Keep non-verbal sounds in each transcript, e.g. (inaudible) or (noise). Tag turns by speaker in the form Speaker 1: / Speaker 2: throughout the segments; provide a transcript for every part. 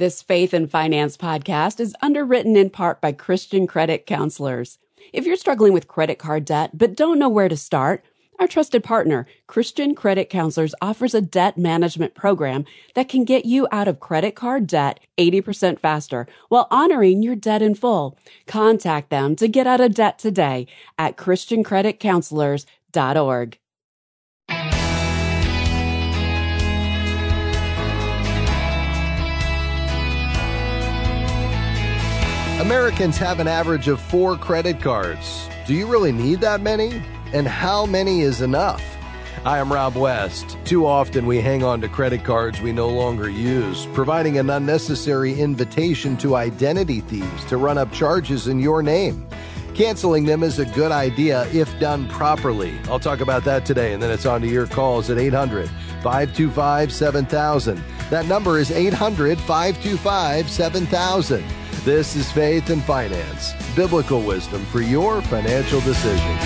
Speaker 1: This Faith and Finance podcast is underwritten in part by Christian Credit Counselors. If you're struggling with credit card debt but don't know where to start, our trusted partner, Christian Credit Counselors, offers a debt management program that can get you out of credit card debt 80% faster while honoring your debt in full. Contact them to get out of debt today at ChristianCreditCounselors.org.
Speaker 2: Americans have an average of four credit cards. Do you really need that many? And how many is enough? I am Rob West. Too often we hang on to credit cards we no longer use, providing an unnecessary invitation to identity thieves to run up charges in your name. Canceling them is a good idea if done properly. I'll talk about that today, and then it's on to your calls at 800 525 7000. That number is 800 525 7000. This is Faith and Finance, biblical wisdom for your financial decisions.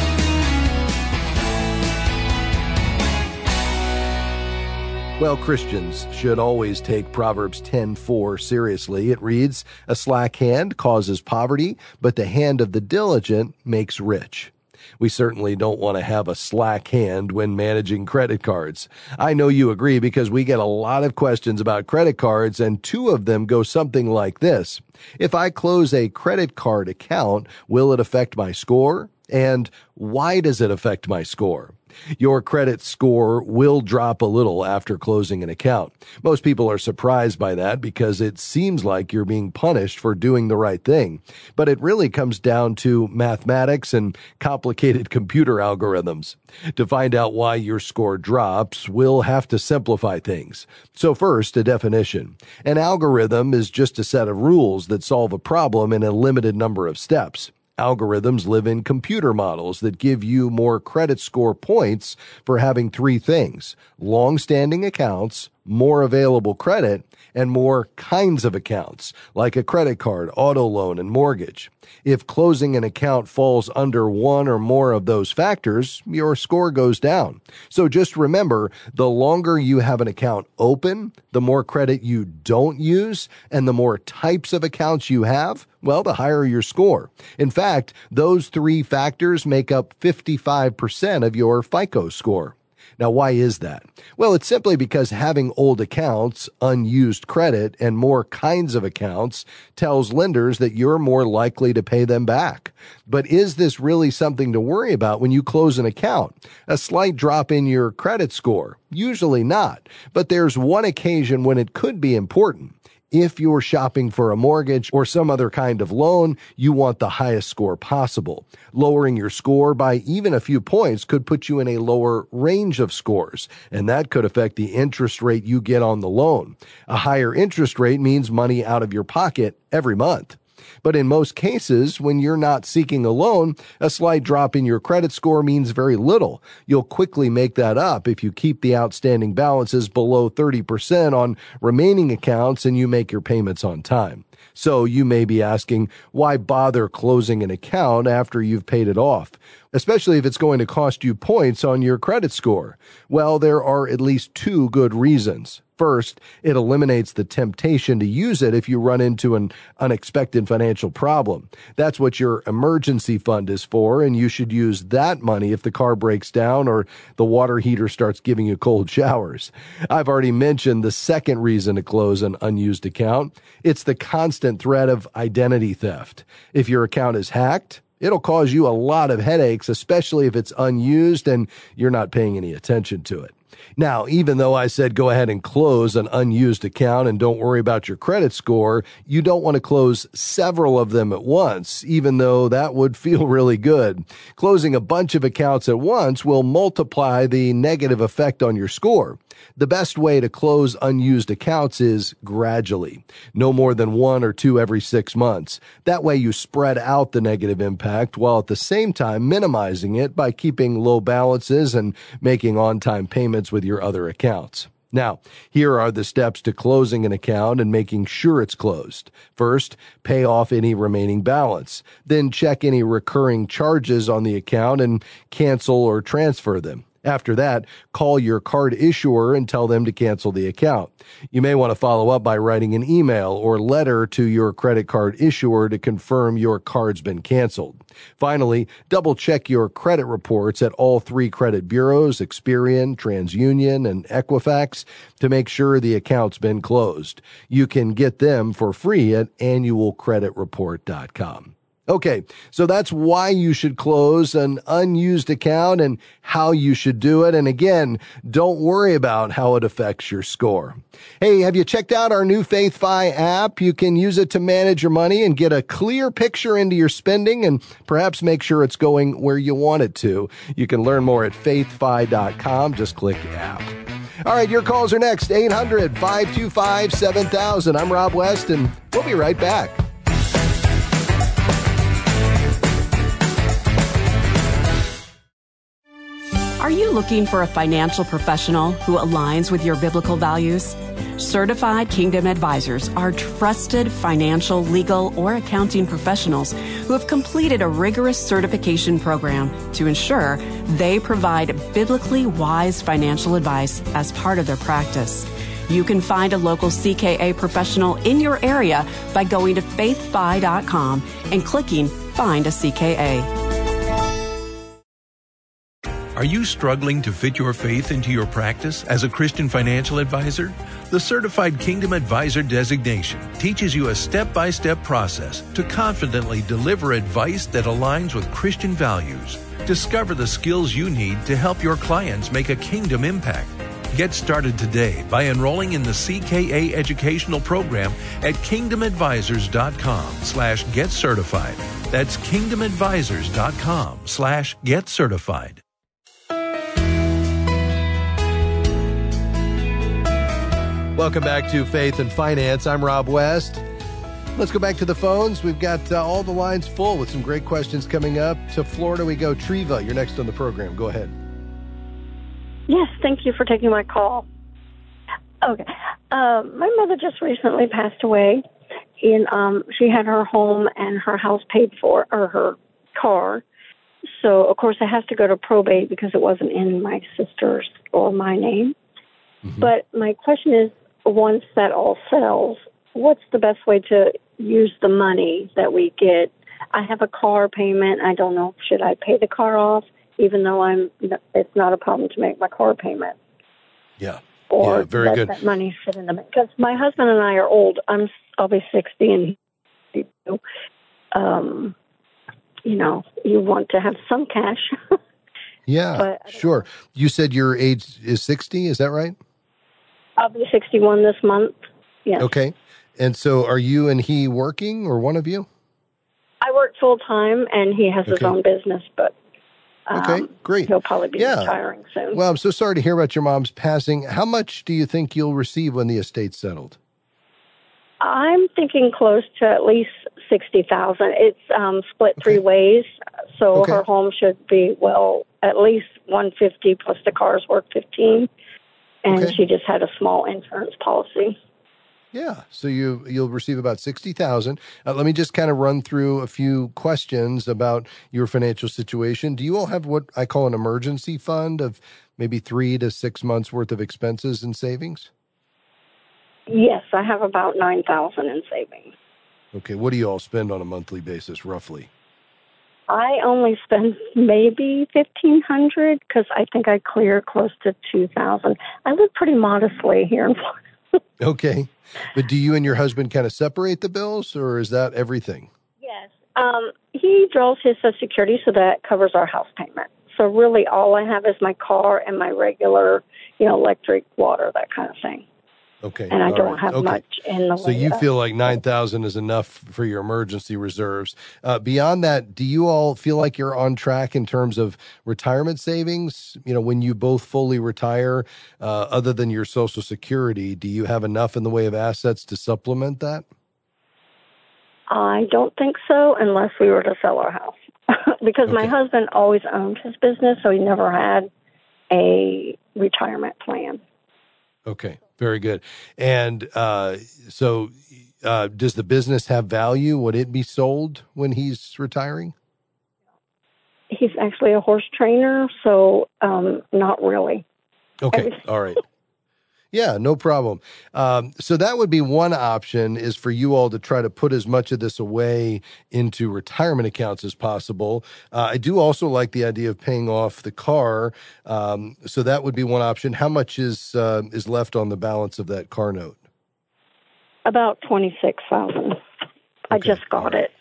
Speaker 2: Well, Christians should always take Proverbs 10:4 seriously. It reads, "A slack hand causes poverty, but the hand of the diligent makes rich." We certainly don't want to have a slack hand when managing credit cards. I know you agree because we get a lot of questions about credit cards, and two of them go something like this If I close a credit card account, will it affect my score? And why does it affect my score? Your credit score will drop a little after closing an account. Most people are surprised by that because it seems like you're being punished for doing the right thing. But it really comes down to mathematics and complicated (laughs) computer algorithms. To find out why your score drops, we'll have to simplify things. So first, a definition. An algorithm is just a set of rules that solve a problem in a limited number of steps. Algorithms live in computer models that give you more credit score points for having three things long standing accounts, more available credit, and more kinds of accounts, like a credit card, auto loan, and mortgage. If closing an account falls under one or more of those factors, your score goes down. So just remember, the longer you have an account open, the more credit you don't use, and the more types of accounts you have, well, the higher your score. In fact, those three factors make up 55% of your FICO score. Now, why is that? Well, it's simply because having old accounts, unused credit, and more kinds of accounts tells lenders that you're more likely to pay them back. But is this really something to worry about when you close an account? A slight drop in your credit score? Usually not. But there's one occasion when it could be important. If you're shopping for a mortgage or some other kind of loan, you want the highest score possible. Lowering your score by even a few points could put you in a lower range of scores, and that could affect the interest rate you get on the loan. A higher interest rate means money out of your pocket every month. But in most cases, when you're not seeking a loan, a slight drop in your credit score means very little. You'll quickly make that up if you keep the outstanding balances below 30% on remaining accounts and you make your payments on time. So you may be asking, why bother closing an account after you've paid it off? Especially if it's going to cost you points on your credit score. Well, there are at least two good reasons. First, it eliminates the temptation to use it if you run into an unexpected financial problem. That's what your emergency fund is for, and you should use that money if the car breaks down or the water heater starts giving you cold showers. I've already mentioned the second reason to close an unused account. It's the constant threat of identity theft. If your account is hacked, It'll cause you a lot of headaches, especially if it's unused and you're not paying any attention to it. Now, even though I said go ahead and close an unused account and don't worry about your credit score, you don't want to close several of them at once, even though that would (laughs) feel really good. Closing a bunch of accounts at once will multiply the negative effect on your score. The best way to close unused accounts is gradually, no more than one or two every six months. That way you spread out the negative impact while at the same time minimizing it by keeping low balances and making on-time payments with your other accounts. Now, here are the steps to closing an account and making sure it's closed. First, pay off any remaining balance. Then check any recurring charges on the account and cancel or transfer them. After that, call your card issuer and tell them to cancel the account. You may want to follow up by writing an email or letter to your credit card issuer to confirm your card's been canceled. Finally, double check your credit reports at all three credit bureaus, Experian, TransUnion, and Equifax to make sure the account's been closed. You can get them for free at annualcreditreport.com. Okay, so that's why you should close an unused account and how you should do it. And again, don't worry about how it affects your score. Hey, have you checked out our new FaithFi app? You can use it to manage your money and get a clear picture into your spending and perhaps make sure it's going where you want it to. You can learn more at faithfi.com. Just click app. All right, your calls are next 800 525 7000. I'm Rob West, and we'll be right back.
Speaker 1: Are you looking for a financial professional who aligns with your biblical values? Certified Kingdom Advisors are trusted financial, legal, or accounting professionals who have completed a rigorous certification program to ensure they provide biblically wise financial advice as part of their practice. You can find a local CKA professional in your area by going to faithfi.com and clicking Find a CKA.
Speaker 3: Are you struggling to fit your faith into your practice as a Christian financial advisor? The Certified Kingdom Advisor designation teaches you a step by step process to confidently deliver advice that aligns with Christian values. Discover the skills you need to help your clients make a kingdom impact. Get started today by enrolling in the CKA educational program at kingdomadvisors.com slash get certified. That's kingdomadvisors.com slash get certified.
Speaker 2: Welcome back to Faith and Finance. I'm Rob West. Let's go back to the phones. We've got uh, all the lines full with some great questions coming up. To Florida we go. Treva, you're next on the program. Go ahead.
Speaker 4: Yes, thank you for taking my call. Okay. Uh, my mother just recently passed away. In um, she had her home and her house paid for, or her car. So of course it has to go to probate because it wasn't in my sister's or my name. Mm-hmm. But my question is, once that all sells, what's the best way to use the money that we get? I have a car payment. I don't know should I pay the car off, even though I'm. It's not a problem to make my car payment.
Speaker 2: Yeah.
Speaker 4: Or
Speaker 2: yeah, very good.
Speaker 4: that money sit in the because my husband and I are old. I'm I'll be sixty and he, um, you know, you want to have some cash. (laughs)
Speaker 2: yeah, sure. You said your age is sixty. Is that right?
Speaker 4: I'll be 61 this month. Yes.
Speaker 2: Okay. And so are you and he working or one of you?
Speaker 4: I work full time and he has okay. his own business, but um,
Speaker 2: okay, great.
Speaker 4: He'll probably be yeah. retiring soon.
Speaker 2: Well, I'm so sorry to hear about your mom's passing. How much do you think you'll receive when the estate's settled?
Speaker 4: I'm thinking close to at least sixty thousand. It's um, split three ways, so okay. her home should be well at least one fifty plus the car's worth fifteen and okay. she just had a small insurance policy.
Speaker 2: Yeah, so you you'll receive about sixty thousand. Uh, let me just kind of run through a few questions about your financial situation. Do you all have what I call an emergency fund of maybe three to six months worth of expenses and savings?
Speaker 4: Yes, I have about nine thousand in savings.
Speaker 2: Okay, what do you all spend on a monthly basis, roughly?
Speaker 4: I only spend maybe fifteen hundred because I think I clear close to two thousand. I live pretty modestly here in (laughs) Florida.
Speaker 2: okay, but do you and your husband kind of separate the bills, or is that everything?
Speaker 4: Yes, um, he draws his Social Security, so that covers our house payment. So really, all I have is my car and my regular, you know, electric, water, that kind of thing.
Speaker 2: Okay.
Speaker 4: And I
Speaker 2: All
Speaker 4: don't
Speaker 2: right.
Speaker 4: have
Speaker 2: okay.
Speaker 4: much in the
Speaker 2: So you feel like 9,000 is enough for your emergency reserves. Uh, beyond that, do you all feel like you're on track in terms of retirement savings? You know, when you both fully retire, uh, other than your social security, do you have enough in the way of assets to supplement that?
Speaker 4: I don't think so unless we were to sell our house. (laughs) because okay. my husband always owned his business, so he never had a retirement plan.
Speaker 2: Okay. Very good. And uh, so, uh, does the business have value? Would it be sold when he's retiring?
Speaker 4: he's actually a horse trainer, so um, not really.
Speaker 2: Okay, all right. Yeah, no problem. Um, so that would be one option is for you all to try to put as much of this away into retirement accounts as possible. Uh, I do also like the idea of paying off the car. Um, so that would be one option. How much is uh, is left on the balance of that car note?
Speaker 4: About twenty six thousand. Okay. I just got it.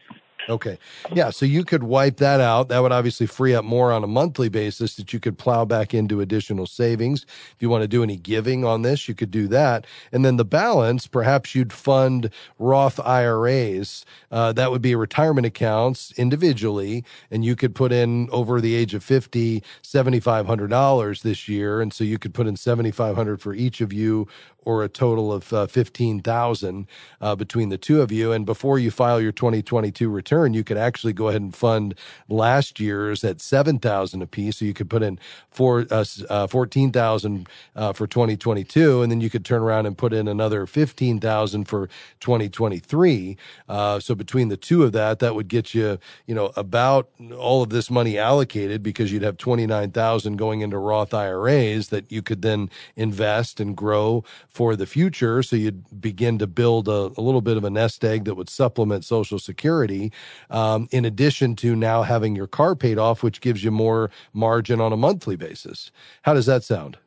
Speaker 2: Okay. Yeah. So you could wipe that out. That would obviously free up more on a monthly basis that you could plow back into additional savings. If you want to do any giving on this, you could do that. And then the balance, perhaps you'd fund Roth IRAs. Uh, that would be retirement accounts individually. And you could put in over the age of 50, $7,500 this year. And so you could put in 7,500 for each of you or a total of uh, 15,000 uh, between the two of you. And before you file your 2022 return, you could actually go ahead and fund last year's at 7,000 apiece. So you could put in four, uh, uh 14,000 uh, for 2022, and then you could turn around and put in another 15,000 for 2023. Uh, so between the two of that, that would get you, you know, about all of this money allocated because you'd have 29,000 going into Roth IRAs that you could then invest and grow for the future. So you'd begin to build a, a little bit of a nest egg that would supplement Social Security, um, in addition to now having your car paid off, which gives you more margin on a monthly basis. How does that sound?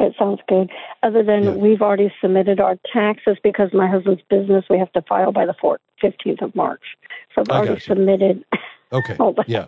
Speaker 4: It sounds good. Other than yeah. we've already submitted our taxes because my husband's business, we have to file by the 15th of March. So I've already submitted.
Speaker 2: Okay. (laughs) yeah.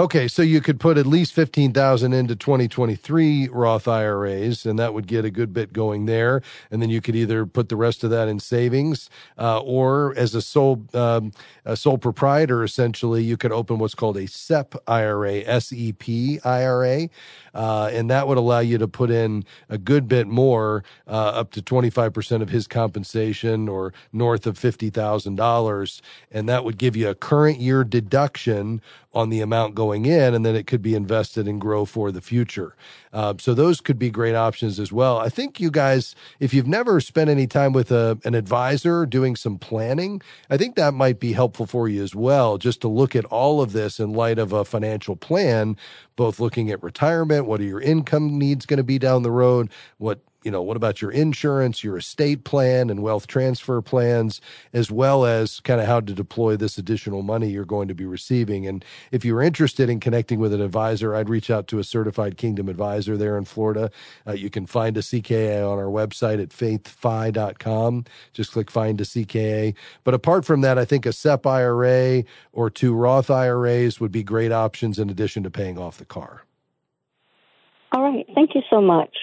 Speaker 2: Okay, so you could put at least 15,000 into 2023 Roth IRAs and that would get a good bit going there and then you could either put the rest of that in savings uh, or as a sole um, a sole proprietor essentially you could open what's called a SEP IRA, SEP IRA. Uh, and that would allow you to put in a good bit more, uh, up to 25% of his compensation or north of $50,000. And that would give you a current year deduction on the amount going in, and then it could be invested and grow for the future. Uh, so those could be great options as well. I think you guys, if you've never spent any time with a, an advisor doing some planning, I think that might be helpful for you as well, just to look at all of this in light of a financial plan, both looking at retirement, what are your income needs going to be down the road, what you know, what about your insurance, your estate plan, and wealth transfer plans, as well as kind of how to deploy this additional money you're going to be receiving. And if you're interested in connecting with an advisor, I'd reach out to a certified Kingdom advisor there in Florida. Uh, you can find a CKA on our website at faithfi.com. Just click find a CKA. But apart from that, I think a SEP IRA or two Roth IRAs would be great options in addition to paying off the car.
Speaker 4: All right. Thank you so much.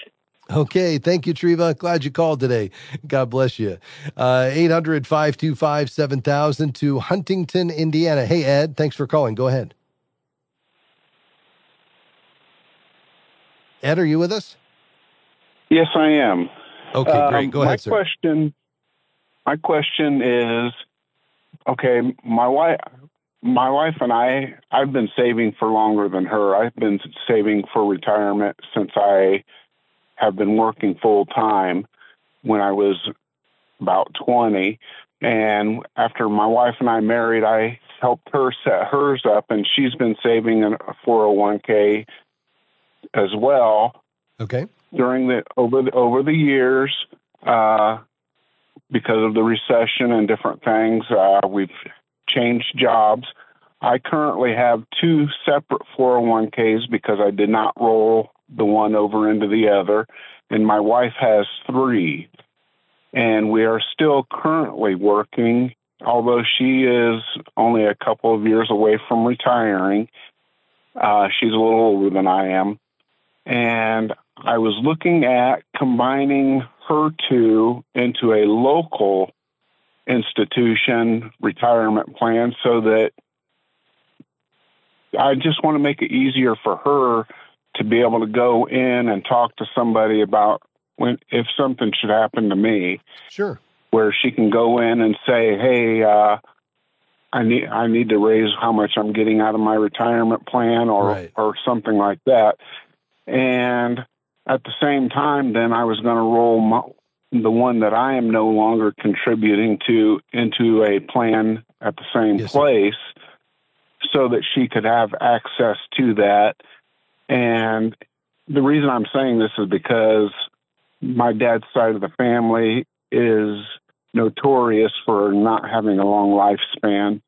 Speaker 2: Okay. Thank you, Treva. Glad you called today. God bless you. Uh, 800 525 7000 to Huntington, Indiana. Hey, Ed, thanks for calling. Go ahead. Ed, are you with us?
Speaker 5: Yes, I am.
Speaker 2: Okay, great. Go
Speaker 5: um,
Speaker 2: ahead,
Speaker 5: my
Speaker 2: sir.
Speaker 5: Question, my question is okay, my wife. My wife and I, I've been saving for longer than her. I've been saving for retirement since I have been working full time when I was about 20. And after my wife and I married, I helped her set hers up, and she's been saving a 401k as well.
Speaker 2: Okay.
Speaker 5: During the over the over the years, uh, because of the recession and different things, uh, we've changed jobs. I currently have two separate 401ks because I did not roll the one over into the other, and my wife has three. And we are still currently working, although she is only a couple of years away from retiring. Uh, she's a little older than I am. And I was looking at combining her two into a local institution retirement plan so that I just want to make it easier for her to be able to go in and talk to somebody about when if something should happen to me.
Speaker 2: Sure.
Speaker 5: Where she can go in and say, "Hey, uh, I need I need to raise how much I'm getting out of my retirement plan, or
Speaker 2: right.
Speaker 5: or something like that." And at the same time, then I was going to roll my, the one that I am no longer contributing to into a plan at the same
Speaker 2: yes,
Speaker 5: place. so that she could have access to that. And the reason I'm saying this is because my dad's side of the family is notorious for not having a long lifespan.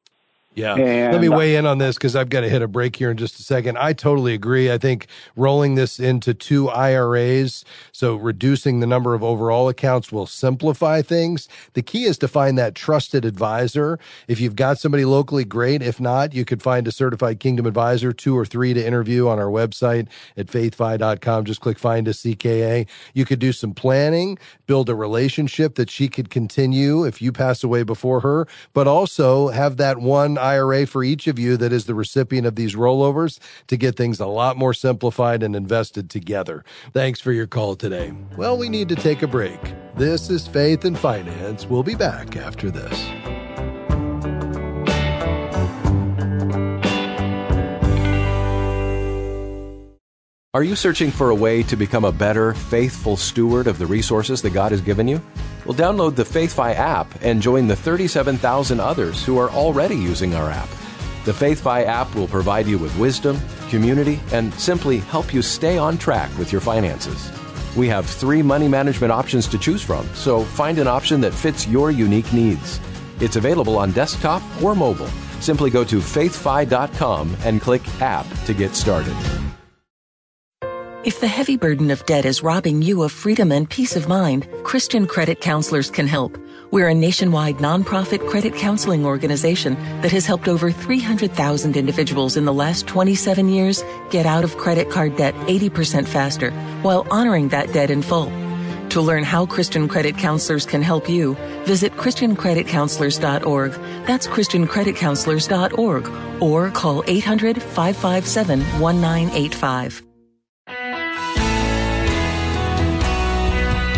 Speaker 2: Yeah. And Let me weigh in on this because I've got to hit a break here in just a second. I totally agree. I think rolling this into two IRAs, so reducing the number of overall accounts will simplify things. The key is to find that trusted advisor. If you've got somebody locally, great. If not, you could find a certified Kingdom advisor, two or three to interview on our website at faithfi.com. Just click find a CKA. You could do some planning, build a relationship that she could continue if you pass away before her, but also have that one IRA for each of you that is the recipient of these rollovers to get things a lot more simplified and invested together. Thanks for your call today. Well, we need to take a break. This is Faith and Finance. We'll be back after this.
Speaker 6: Are you searching for a way to become a better, faithful steward of the resources that God has given you? Well, download the FaithFi app and join the 37,000 others who are already using our app. The FaithFi app will provide you with wisdom, community, and simply help you stay on track with your finances. We have three money management options to choose from, so find an option that fits your unique needs. It's available on desktop or mobile. Simply go to faithfi.com and click App to get started.
Speaker 7: If the heavy burden of debt is robbing you of freedom and peace of mind, Christian Credit Counselors can help. We're a nationwide nonprofit credit counseling organization that has helped over 300,000 individuals in the last 27 years get out of credit card debt 80% faster while honoring that debt in full. To learn how Christian Credit Counselors can help you, visit ChristianCreditCounselors.org. That's ChristianCreditCounselors.org or call 800 557 1985.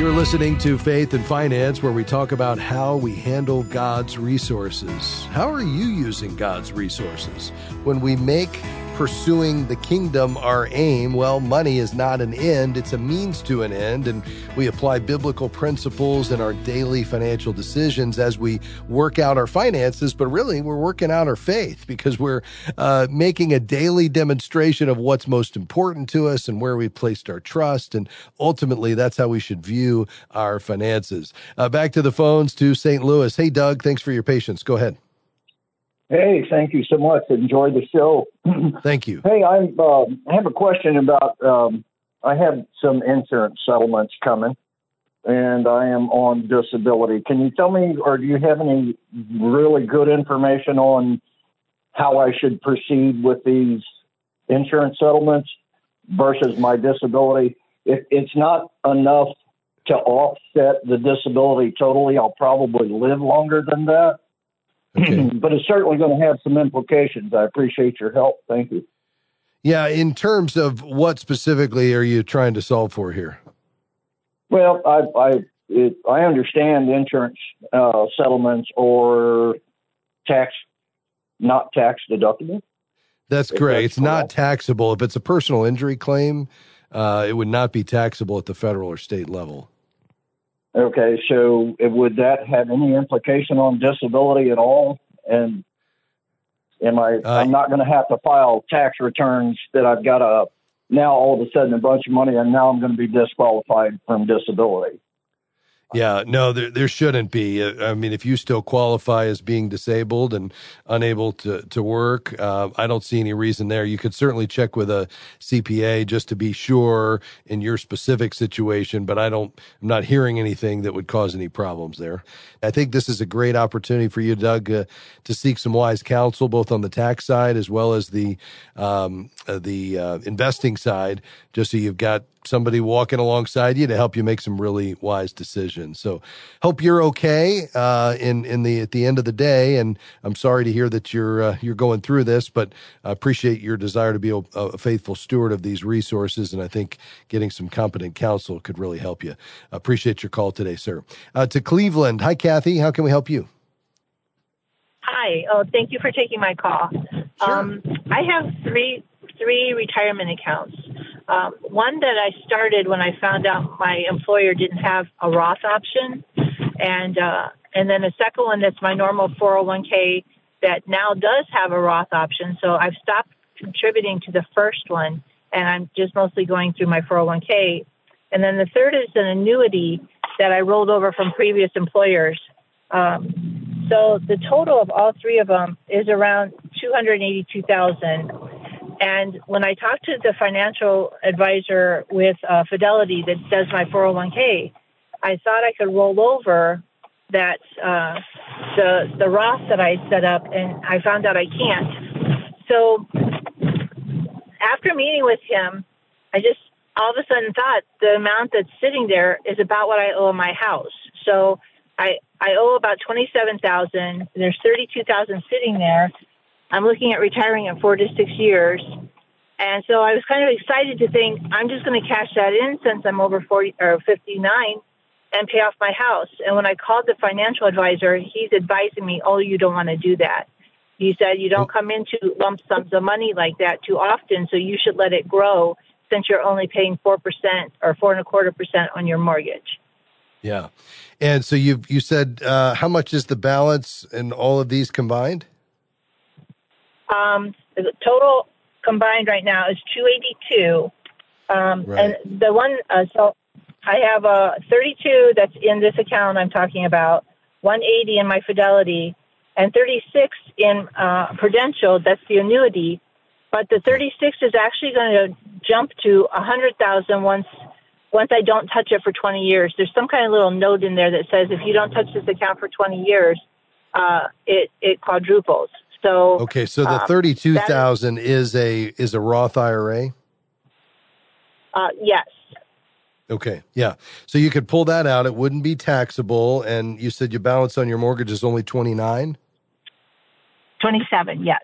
Speaker 2: You're listening to Faith and Finance, where we talk about how we handle God's resources. How are you using God's resources? When we make pursuing the kingdom our aim, well, money is not an end, it's a means to an end. And we apply biblical principles in our daily financial decisions as we work out our finances, but really we're working out our faith because we're uh, making a daily demonstration of what's most important to us and where we placed our trust. And ultimately, that's how we should view our finances. Uh, back to the phones to St. Louis. Hey, Doug, thanks for your patience. Go ahead.
Speaker 8: Hey, thank you so much. Enjoy the show. (clears throat)
Speaker 2: thank you.
Speaker 8: Hey, I'm. Uh, I have a question about. Um, I have some insurance settlements coming, and I am on disability. Can you tell me, or do you have any really good information on how I should proceed with these insurance settlements versus my disability? If it's not enough to offset the disability totally, I'll probably live longer than that. Okay. (clears throat) but it's certainly going to have some implications. I appreciate your help. Thank you.
Speaker 2: Yeah, in terms of what specifically are you trying to solve for here?
Speaker 8: Well, I I, it, I understand insurance uh, settlements or tax not tax deductible.
Speaker 2: That's correct. That's it's not taxable if it's a personal injury claim. Uh, it would not be taxable at the federal or state level.
Speaker 8: Okay, so would that have any implication on disability at all? And am I? Uh, I'm not going to have to file tax returns that I've got a now all of a sudden a bunch of money, and now I'm going to be disqualified from disability.
Speaker 2: Yeah, no, there, there shouldn't be. Uh, I mean, if you still qualify as being disabled and unable to, to work, uh, I don't see any reason there. You could certainly check with a CPA just to be sure in your specific situation, but I don't, I'm not hearing anything that would cause any problems there. I think this is a great opportunity for you, Doug, uh, to seek some wise counsel, both on the tax side as well as the, um, uh, the uh, investing side, just so you've got somebody walking alongside you to help you make some really wise decisions. So hope you're okay uh, in in the at the end of the day. And I'm sorry to hear that you're uh, you're going through this, but I appreciate your desire to be a, a, faithful steward of these resources. And I think getting some competent counsel could really help you. I appreciate your call today, sir. Uh, to Cleveland, hi Kathy, how can we help you?
Speaker 9: Hi. Oh, thank you for taking my call. Sure. Um, I have three three retirement accounts. Um, one that I started when I found out my employer didn't have a Roth option, and uh, and then a second one that's my normal 401k that now does have a Roth option. So I've stopped contributing to the first one and I'm just mostly going through my 401k. And then the third is an annuity that I rolled over from previous employers. Um, so the total of all three of them is around 282,000. And when I talked to the financial advisor with uh, Fidelity that does my 401k, I thought I could roll over that uh, the the Roth that I set up, and I found out I can't. So after meeting with him, I just all of a sudden thought the amount that's sitting there is about what I owe on my house. So I I owe about twenty seven thousand. There's thirty two thousand sitting there. I'm looking at retiring in four to six years. And so I was kind of excited to think I'm just going to cash that in since I'm over 40 or 59 and pay off my house. And when I called the financial advisor, he's advising me, oh, you don't want to do that. He said you don't come into lump sums of money like that too often, so you should let it grow since you're only paying 4% or four and a quarter percent on your mortgage.
Speaker 2: Yeah. And so you you said uh, how much is the balance in all of these combined?
Speaker 9: Um, the total combined right now is 282. Um, right. And the one, uh, so I have a 32 that's in this account I'm talking about, 180 in my Fidelity, and 36 in uh, Prudential. That's the annuity. But the 36 is actually going to jump to 100,000 once once I don't touch it for 20 years. There's some kind of little note in there that says if you don't touch this account for 20 years, uh, it it quadruples. So
Speaker 2: okay, so the um, 32,000 is a is a Roth IRA.
Speaker 9: Uh, yes.
Speaker 2: Okay. Yeah. So you could pull that out. It wouldn't be taxable. And you said your balance on your mortgage is only 29?
Speaker 9: 27, yes.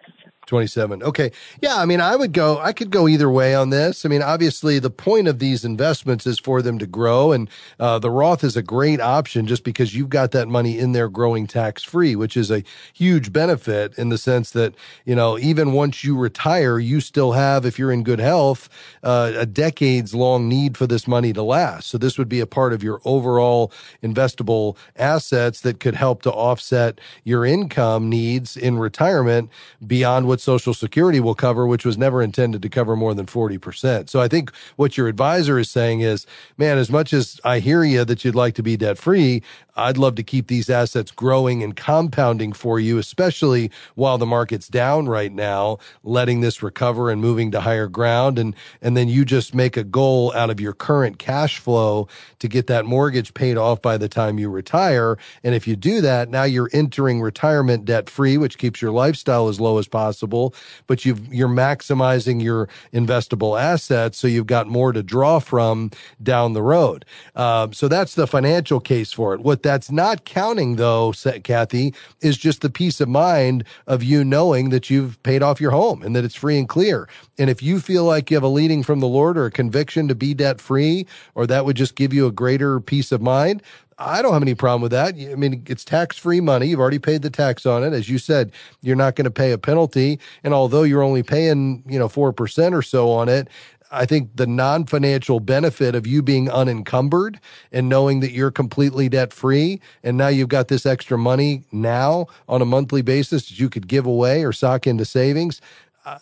Speaker 2: 27. Okay. Yeah. I mean, I would go, I could go either way on this. I mean, obviously, the point of these investments is for them to grow. And uh, the Roth is a great option just because you've got that money in there growing tax free, which is a huge benefit in the sense that, you know, even once you retire, you still have, if you're in good health, uh, a decades long need for this money to last. So this would be a part of your overall investable assets that could help to offset your income needs in retirement beyond what what Social Security will cover, which was never intended to cover more than 40%. So I think what your advisor is saying is, man, as much as I hear you that you'd like to be debt free, I'd love to keep these assets growing and compounding for you, especially while the market's down right now, letting this recover and moving to higher ground. And, and then you just make a goal out of your current cash flow to get that mortgage paid off by the time you retire. And if you do that, now you're entering retirement debt free, which keeps your lifestyle as low as possible, but you you're maximizing your investable assets. So you've got more to draw from down the road. Um, so that's the financial case for it. What that's not counting, though, Kathy, is just the peace of mind of you knowing that you've paid off your home and that it's free and clear. And if you feel like you have a leading from the Lord or a conviction to be debt free, or that would just give you a greater peace of mind, I don't have any problem with that. I mean, it's tax free money. You've already paid the tax on it. As you said, you're not going to pay a penalty. And although you're only paying, you know, 4% or so on it, I think the non financial benefit of you being unencumbered and knowing that you're completely debt free and now you've got this extra money now on a monthly basis that you could give away or sock into savings.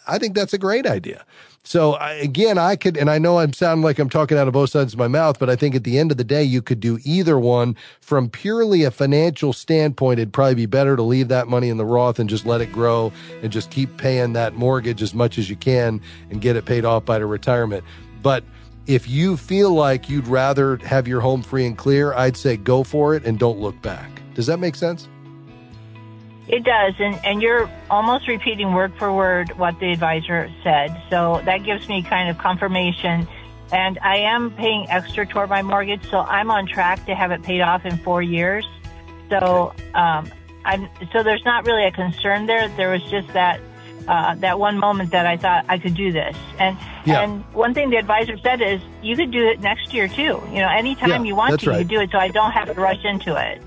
Speaker 2: I think that's a great idea. So I, again, I could, and I know I'm sounding like I'm talking out of both sides of my mouth, but I think at the end of the day, you could do either one from purely a financial standpoint. It'd probably be better to leave that money in the Roth and just let it grow and just keep paying that mortgage as much as you can and get it paid off by the retirement. But if you feel like you'd rather have your home free and clear, I'd say go for it and don't look back. Does that make sense?
Speaker 9: It does, and, and you're almost repeating word for word what the advisor said. So that gives me kind of confirmation. And I am paying extra toward my mortgage, so I'm on track to have it paid off in four years. So um, I'm so there's not really a concern there. There was just that uh, that one moment that I thought I could do this. And yeah. and one thing the advisor said is you could do it next year too. You know, anytime yeah, you want to, right. you do it. So I don't have to rush into it.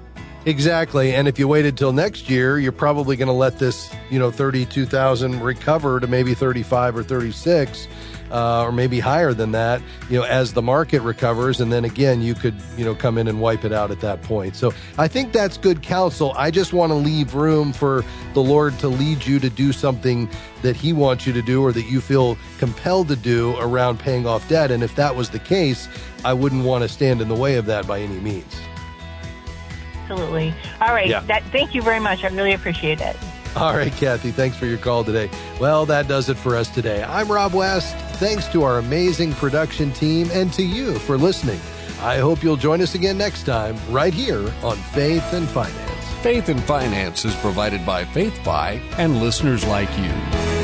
Speaker 2: Exactly. And if you waited till next year, you're probably going to let this, you know, 32,000 recover to maybe 35 or 36 uh, or maybe higher than that, you know, as the market recovers. And then again, you could, you know, come in and wipe it out at that point. So I think that's good counsel. I just want to leave room for the Lord to lead you to do something that He wants you to do or that you feel compelled to do around paying off debt. And if that was the case, I wouldn't want to stand in the way of that by any means.
Speaker 9: Absolutely. All right. Yeah. That, thank you very much. I really appreciate it.
Speaker 2: All right, Kathy, thanks for your call today. Well, that does it for us today. I'm Rob West. Thanks to our amazing production team and to you for listening. I hope you'll join us again next time, right here on Faith and Finance.
Speaker 10: Faith and Finance is provided by FaithFi and listeners like you.